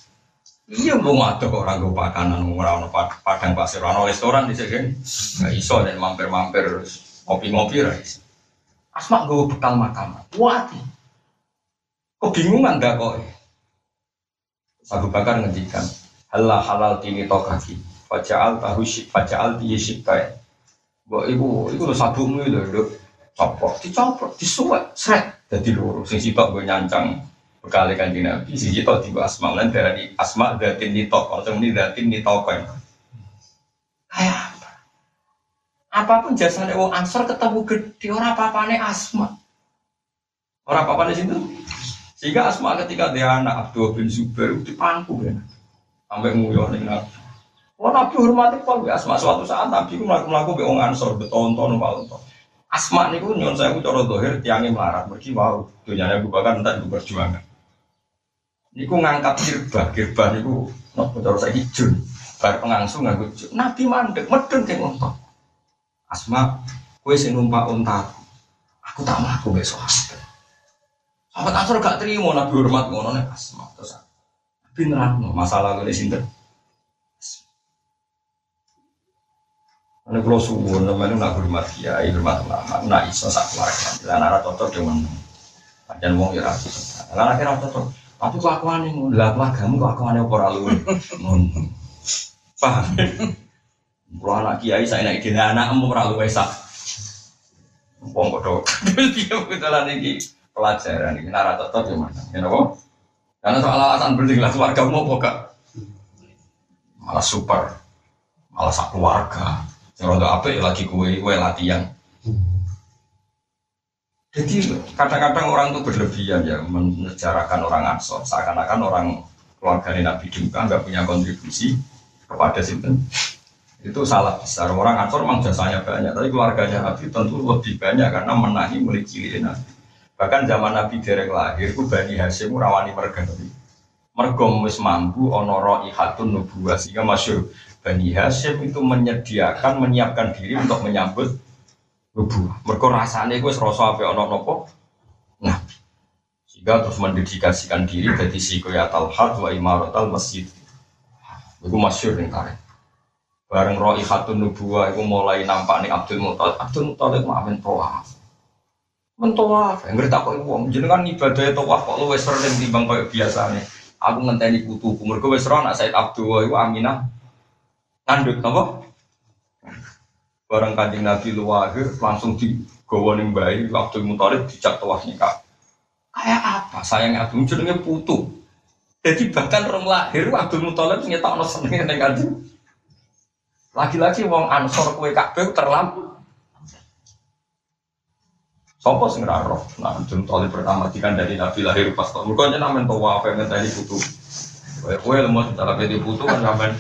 Iya belum ada orang gue pakanan orang padang pasir orang restoran di sini nggak iso dan mampir-mampir ngopi-ngopi rais. Asma gue bekal makam. Wati. Kebingungan gak kok. Abu Bakar ngendikan halal halal tini tokaki. Faja'al tahu syik, faja'al tiye syikai. Gue ibu, itu lo sabukmu itu lo. Copot, dicopot, disuwet, seret. Jadi loro, sing sitok gue nyancang Bekali di Nabi, si kita tiba asma lan dari asma datin nitok, atau ini datin nitok Kayak apa? Apa pun jasanya wong ansor ketemu gede orang apa nih asma. Orang apa nih situ? Sehingga asma ketika dia anak Abdul bin Zubair itu pangku kan, sampai nguyuh nih nabi. Wah nabi hormati kok asma suatu saat nabi itu melakukan melakukan be wong ansor betonton walton. Asma nih gue nyon saya gue coro dohir tiangnya melarat, mereka wow, dunia gue bahkan entah gue berjuangan. Niku ngangkat kirbah, kirbah niku nopo cara saya hijau. Bar pengangsu nganggo Nabi mandek medun ke unta. Asma, kue sing numpak unta. Aku tak mlaku besok sahabat. Sahabat Ansor gak terima Nabi hormat ngono Asma terus. Nabi nerangno masalah ngene sinten. Ini kalau suwun, namanya nak hormat kiai, hormat ulama, nak iso sak keluarga. Lah nara cocok dengan, dan wong ya. Lah akhirnya cocok. Tapi kelakuan ini, lah kamu kelakuan yang ora lu. Paham? Kalau anak kiai saya naik dina anak emu ora lu wesak. Wong bodoh. Dia betulan ini pelajaran ini nara tetap ya mana? Ya? Karena soal alasan penting lah keluarga mau buka. Malah super, malah sak keluarga. Yang rondo apa lagi kue kue latihan. Jadi kadang-kadang orang itu berlebihan ya menjarakan orang ansor seakan-akan orang keluarga Nabi juga nggak punya kontribusi kepada sinten itu salah besar. Orang ansor memang jasanya banyak tapi keluarganya Nabi tentu lebih banyak karena menangi Nabi. Bahkan zaman Nabi derek lahir itu Bani Hashim rawani Nabi. Mergo wis mampu onoro ihatun nubuah sehingga masyur Bani Hashim itu menyediakan menyiapkan diri untuk menyambut Rubu. Mereka rasanya gue serasa apa ono nopo. Nah, sehingga terus mendedikasikan diri jadi sikoyatal hal wa imaratal masjid. Itu masyur nih tarik. Bareng roh ikhatun nubuwa itu mulai nampak nih Abdul Muttalib. Abdul Muttalib mah amin tawaf. Mentawaf, yang ngerti kok wong jenengan ibadah tawaf kok lu sering timbang kayak biasa nih. Aku ngenteni putuku, mereka wes anak Said Abdul itu Aminah ngandut apa? Barang kanjeng Nabi luwahir langsung di ning bayi waktu Muthalib dicak tawaf nikah. Kayak apa? Sayangnya Abdul jenenge putu. Jadi bahkan orang lahir Abdul Muthalib nyetakno seneng ning kanjeng. Lagi-lagi wong Ansor kue kabeh terlampu. Sopo sing ora roh. Nah, Abdul Muthalib pertama dari Nabi lahir pas tahun. Mergo jenengan men tawaf ngenteni putu. Kowe lemot cara pedi putu kan sampean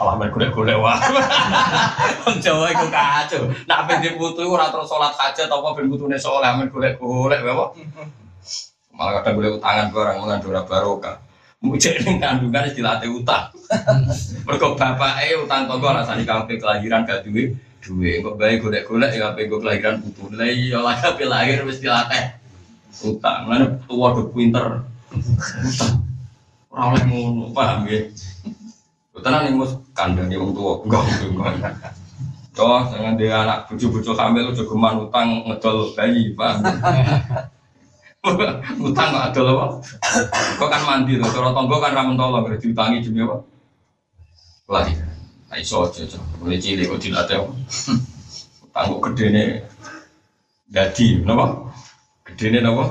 Alah men golek-golek wae. Wong Jawa iku kacau. Nak ben diputu ora terus salat hajat apa ben putune saleh men golek-golek wae Malah kadang golek utangan ke orang mulan ora barokah. Mujek ning kandungan wis dilatih utang. Mergo bapake utang tangga rasane kabeh kelahiran gak duwe duwe kok bae golek-golek ya kabeh kelahiran putu. Lah iya lah kabeh lahir wis dilatih utang. Lan tuwa do pinter. Utang. Ora oleh ngono, paham ya? Tenang nih mus kandang wong tua enggak enggak. Oh, jangan dia anak bucu-bucu hamil udah geman utang ngedol bayi, pak. utang nggak ada apa? Kok kan mandi tuh, cara tonggo kan ramen tolong, berarti utangi demi apa? Lagi, iso aja, mulai cilik kok dilatih? Utang kok gede nih, jadi, kenapa? Gede nih, kenapa?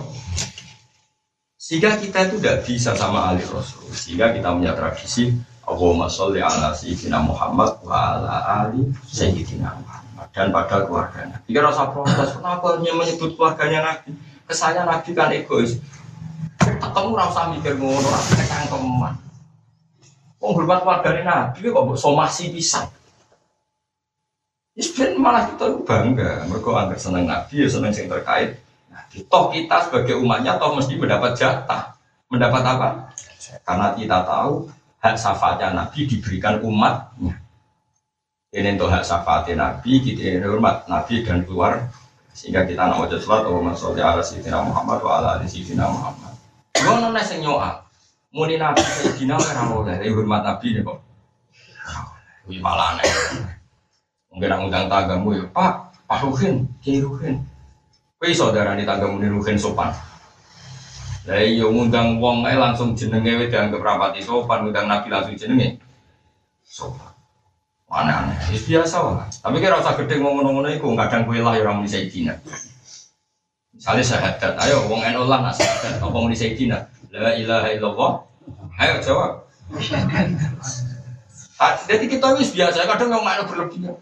Sehingga kita itu tidak bisa sama ahli Rasul, sehingga kita punya tradisi Allahumma sholli ala sayyidina Muhammad wa ala ali sayyidina Muhammad dan pada keluarganya. Jika rasa protes, kenapa hanya menyebut keluarganya Nabi? Kesannya Nabi kan egois. Ketemu rasa mikir ngono, rasa. Wong hormat keluarga Nabi kok somasi pisan. Yes, malah kita bangga, mereka anggar seneng Nabi, ya seneng yang terkait. Nabi. Toh kita sebagai umatnya, toh mesti mendapat jatah. Mendapat apa? Karena kita tahu hak syafaatnya Nabi diberikan umatnya. Ini untuk hak syafaatnya Nabi, kita ini hormat Nabi dan keluar. Sehingga kita nak wajah sholat, Allahumma sholli ala sayyidina Muhammad wa ala ali sayyidina Muhammad. Gue nona sing nyoa, muni Nabi sayyidina ora oleh, hormat Nabi kok. Wih malah aneh. Mungkin nak undang tanggamu ya, Pak, Pak Ruhin, Kiai Ruhin. Saudara di tanggamu Ruhin sopan. Lah iya ngundang wong ae langsung jenenge wis dianggap rapati sopan, ngundang Nabi langsung jenenge sopan. Mana aneh, ya biasa lah. Tapi kira usah gede ngomong-ngomong iku, kadang kowe lah ya ora muni. Misalnya syahadat, ayo wong NU lah nak syahadat, apa muni Sayyidina? La ilaha illallah. Ayo jawab. Jadi kita wis biasa, kadang ngomong berlebihan.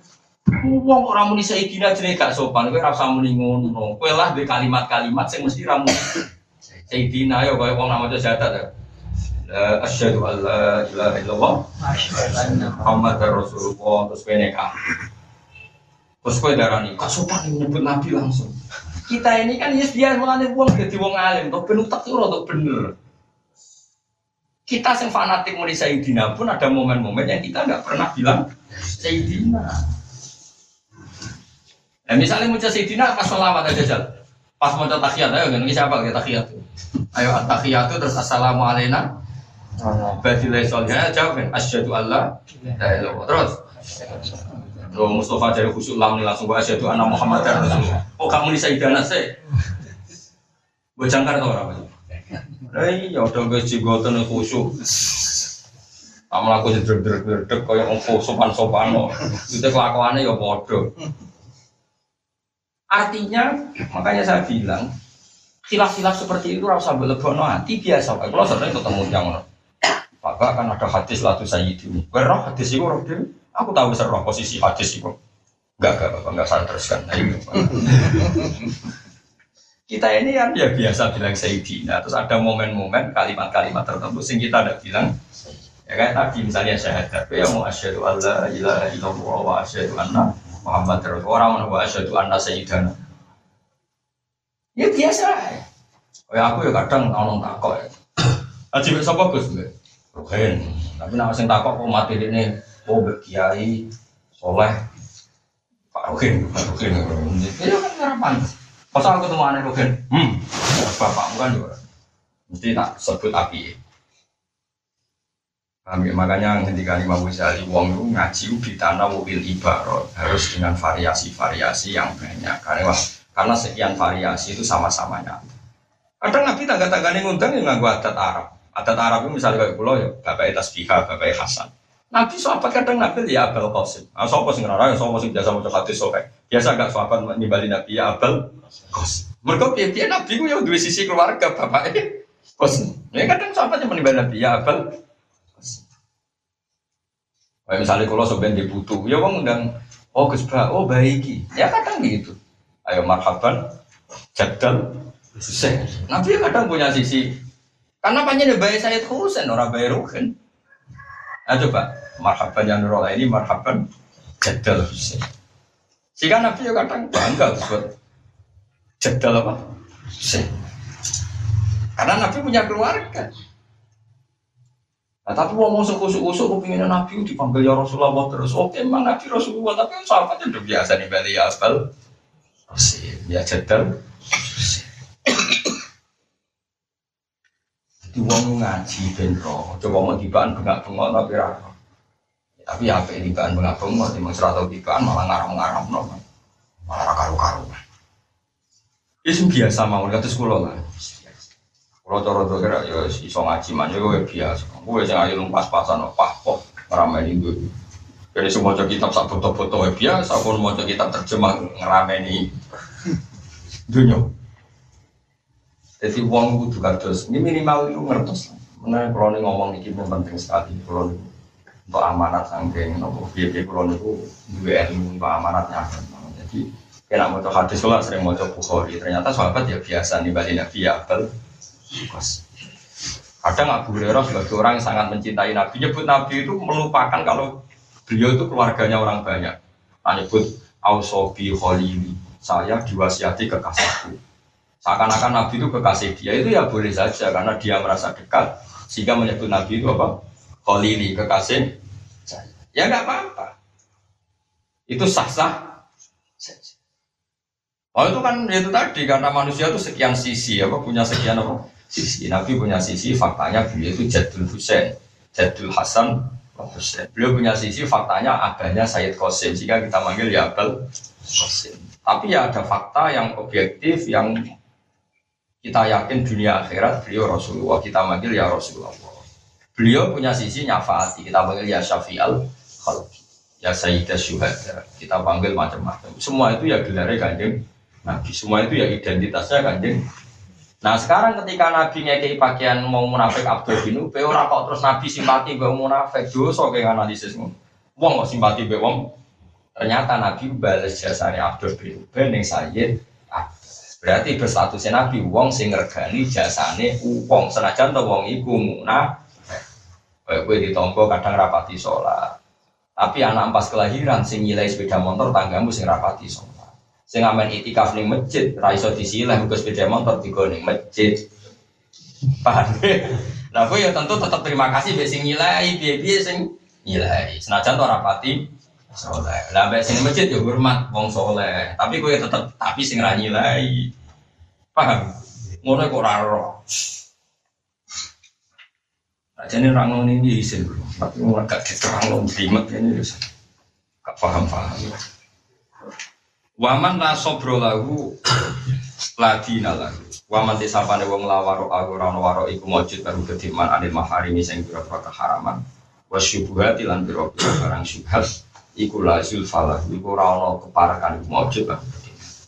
Wong ora muni sayyidina jenenge gak sopan, kowe ora usah muni ngono. Kowe lah kalimat-kalimat sing mesti ra muni sayyidina ya kowe wong namanya syahadat ya. Asyhadu an la ilaha illallah Muhammadar Rasulullah terus kowe nikah. Terus kowe darani, kok sopan nyebut nabi langsung. Kita ini kan yes dia mulane wong dadi wong alim, kok ben utek ora bener. Kita yang fanatik muni sayyidina pun ada momen-momen yang kita nggak pernah bilang sayyidina. Nah, misalnya muncul Sayyidina pas sholawat aja jal. Pas mau tahiyat ayo kan siapa kita tahiyat. Ayo tahiyat terus assalamualaikum. Badilai solihah jawab kan asyhadu alla Terus Lo Mustafa dari khusyuk lam langsung gua asyhadu anna Muhammad Rasulullah. Oh kamu di Sayyidina sih. Gue jangkar tau orang Eh ya udah gue jigotan khusyuk. Kamu laku jedrek-jedrek kaya sopan-sopan Itu kelakuannya ya bodoh. Artinya, makanya saya bilang, khilaf-khilaf seperti itu rasa belebono hati biasa. Kalau sering ketemu yang Pak kan ada hadis latu sayyidu. Berroh hadis itu roh Aku tahu besar roh posisi hadis itu. Enggak, enggak, Bapak, enggak saya teruskan. Nah, ini, kita ini kan ya biasa bilang sayyidina. Terus ada momen-momen kalimat-kalimat tertentu sing kita ada bilang ya kan tadi misalnya syahadat ya mau asyhadu alla ilaha illallah wa asyhadu anna Muhammad terus orang wa asyhadu anna sayyidana. Ya biasa. Ya aku ya kadang ono takok. Aji mek sapa Gus? Ruhen. Tapi nek sing takok kok mati ini oh kiai soleh Pak Ruhin, Pak Ruhin. Ya kan harapan. Pas aku ketemu aneh Ruhin, hmm, bapakmu kan juga mesti tak sebut api. Kami Makanya ketika Imam Ghazali wong itu ngaji di tanah mobil ibarat harus dengan variasi-variasi yang banyak karena karena sekian variasi itu sama-samanya. Kadang Nabi tangga-tangga ngundang yang nggak adat Arab. Adat Arab itu misalnya kayak pulau ya, bapak tasbihah, bapak Hasan. Nabi sahabat kadang Nabi ya Abel Qasim. Ah sapa sing sapa sing biasa maca hadis sokai. Biasa gak sahabat nimbali Nabi ya Abel Qasim. Mereka Nabi ku ya dua sisi keluarga bapak Qasim. Ya kadang sahabat yang menimbali Nabi ya Abel Kayak misalnya kalau sebenarnya dibutuh, ya bang undang, oh Gus oh baiki, ya kadang gitu. Ayo marhaban, jadal, Husain. Nabi kadang punya sisi, karena panjangnya bayi saya Husain, orang bayi Ruhin. Nah coba, marhaban yang nurul ini marhaban, jadal Husain. Jika Nabi kadang bangga buat jadal apa? Husain. Karena Nabi punya keluarga. Nah, tapi mau sing kusuk-kusuk kepingin Nabi dipanggil ya Rasulullah terus. Oke, emang Nabi Rasulullah tapi sahabatnya udah biasa nih beli ya asbal. Ya jadal. Jadi wong ngaji benro, coba mau dibaan bengak-bengok tapi rara. Tapi apa ini dibaan bengak-bengok, di serata dibaan malah ngaram-ngaram no. Malah karu-karu. Itu biasa mau kata sekolah lah. Kalau cara kira ya iso ngaji manja gue biasa. Gue jangan ayo pas-pasan apa kok ngeramein gue. Jadi semua kitab sak foto-foto biasa. Aku mau kitab terjemah ngeramein dunia. Jadi uang itu kados. Ini minimal itu ngertos. Mana kalau nih ngomong ini penting sekali. Kalau untuk amanat sangking, nopo biaya kalau itu dua ilmu untuk amanatnya. Jadi kena mau hadis lah sering mau Bukhari. Ternyata sahabat ya biasa nih balik nabi ya Abel Kadang Abu Hurairah sebagai orang yang sangat mencintai Nabi, nyebut Nabi itu melupakan kalau beliau itu keluarganya orang banyak. Nah, nyebut Ausobi Khalili, saya diwasiati kekasihku. Seakan-akan Nabi itu kekasih dia, itu ya boleh saja karena dia merasa dekat. Sehingga menyebut Nabi itu apa? Khalili, kekasih Ya nggak apa-apa. Itu sah-sah Oh itu kan itu tadi karena manusia itu sekian sisi apa punya sekian apa sisi Nabi punya sisi faktanya beliau itu Jadul Husain Jadul Hasan Beliau punya sisi faktanya adanya Sayyid Qasim. Jika kita manggil ya Abel Qasim. Tapi ya ada fakta yang objektif yang kita yakin dunia akhirat beliau Rasulullah. Kita manggil ya Rasulullah. Beliau punya sisi nyafaati. Kita panggil ya Syafi'al Khalqi. Ya Sayyidah Syuhada. Kita panggil macam-macam. Semua itu ya gelarnya kanjeng Nabi. Semua itu ya identitasnya kanjeng. Nah sekarang ketika Nabi ngekei pakaian mau munafik Abdul bin Ubay ora kok terus Nabi simpati be munafik dosa kayak analisis. Wong kok simpati be wong. Ternyata Nabi balas jasanya Abdul bin Ubay ning Sayyid Berarti berstatusnya Nabi wong sing ngergani jasane wong senajan to wong iku munafik. Kayak gue ditompo kadang rapati sholat. Tapi anak pas kelahiran sing nyilai sepeda motor tanggamu sing rapati sholat sing amen itikaf ning masjid ra iso disilah mergo sepeda motor digo ning masjid paham nah aku ya tentu tetap terima kasih mbek sing nyilai piye-piye sing nyilai senajan to ora pati soleh lah mbek sing masjid ya hormat wong soleh tapi kowe ya tetep tapi sing ra nyilai paham ngono kok ora ro Jadi orang non ini isin, tapi mau gak diterang non jimat ini, gak paham paham. Waman la sobro lahu ladina lahu. Waman tisapane wong lawaro aku rano waro iku mojud baru kediman anil maharimi sing pira-pira keharaman. Wa syubuhati lan pira-pira barang syubhat iku la zulfalah iku ora ana keparakan iku mojud baru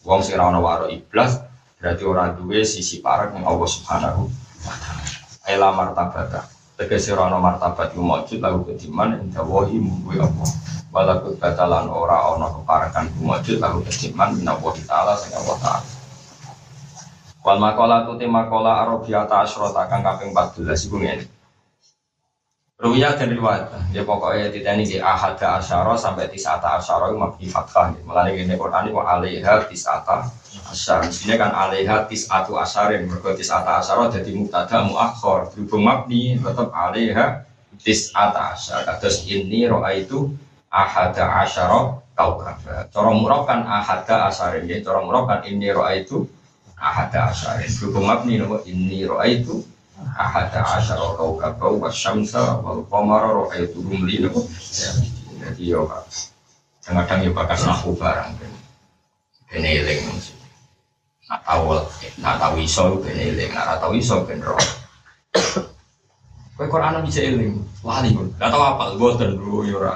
Wong sing ora waro iblas berarti ora duwe sisi parak yang Allah Subhanahu wa taala. Aila martabata. Tegese ora ana martabat iku mojud lahu kediman inda wahi munggu Allah walakut batalan ora ono keparakan kumajud lalu keciman minawa ta'ala sing Allah ta'ala wal makola tu makola arabiyata asrota kang kaping 14 iku ngene Ruya dan riwayat, ya pokoknya tidak ini di ahada asyara sampai tisata asyara itu mabdi fathah. Mulanya ini Quran ini alaiha tisata asyara. Di kan alaiha tisatu asyarin. Mereka tisata asyara jadi muktada muakhor. Berhubung mabni tetap alaiha tisata asyara. Terus ini roa itu ahada asyara kaukaba. Cara murab kan ahada asarin ya. Cara murab kan ini roa itu ahada asarin. Berhubung mabni nama ini roa itu ahada asyara kaukaba wa syamsa wal qamara roa itu rumli nama. Jadi yo kadang-kadang yo bakas nahu barang. Ini eling Nak tahu, nak tahu iso, eling. Nak tahu iso. Kowe Quran bisa eling, wali pun. Gak tau apa, dulu ya ora.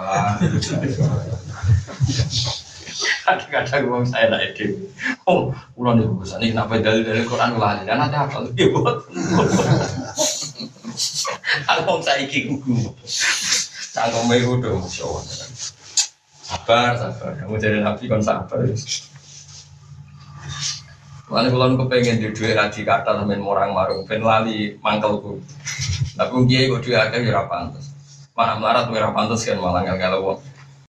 Kadang-kadang wong saya lah itu. Oh, ulang di buku ini kenapa dalil dari Quran wali dan nanti apa lagi buat. Kalau saya iki kuku. Cangkem itu udah masya Sabar, sabar. Kamu jadi nabi kan sabar. Mana kalau kepengen di duit lagi kata temen orang marung, ben lali mangkelku. Tapi kiai kok dia akhirnya ya pantas. Mana melarat ora pantas kan malah nggak kalau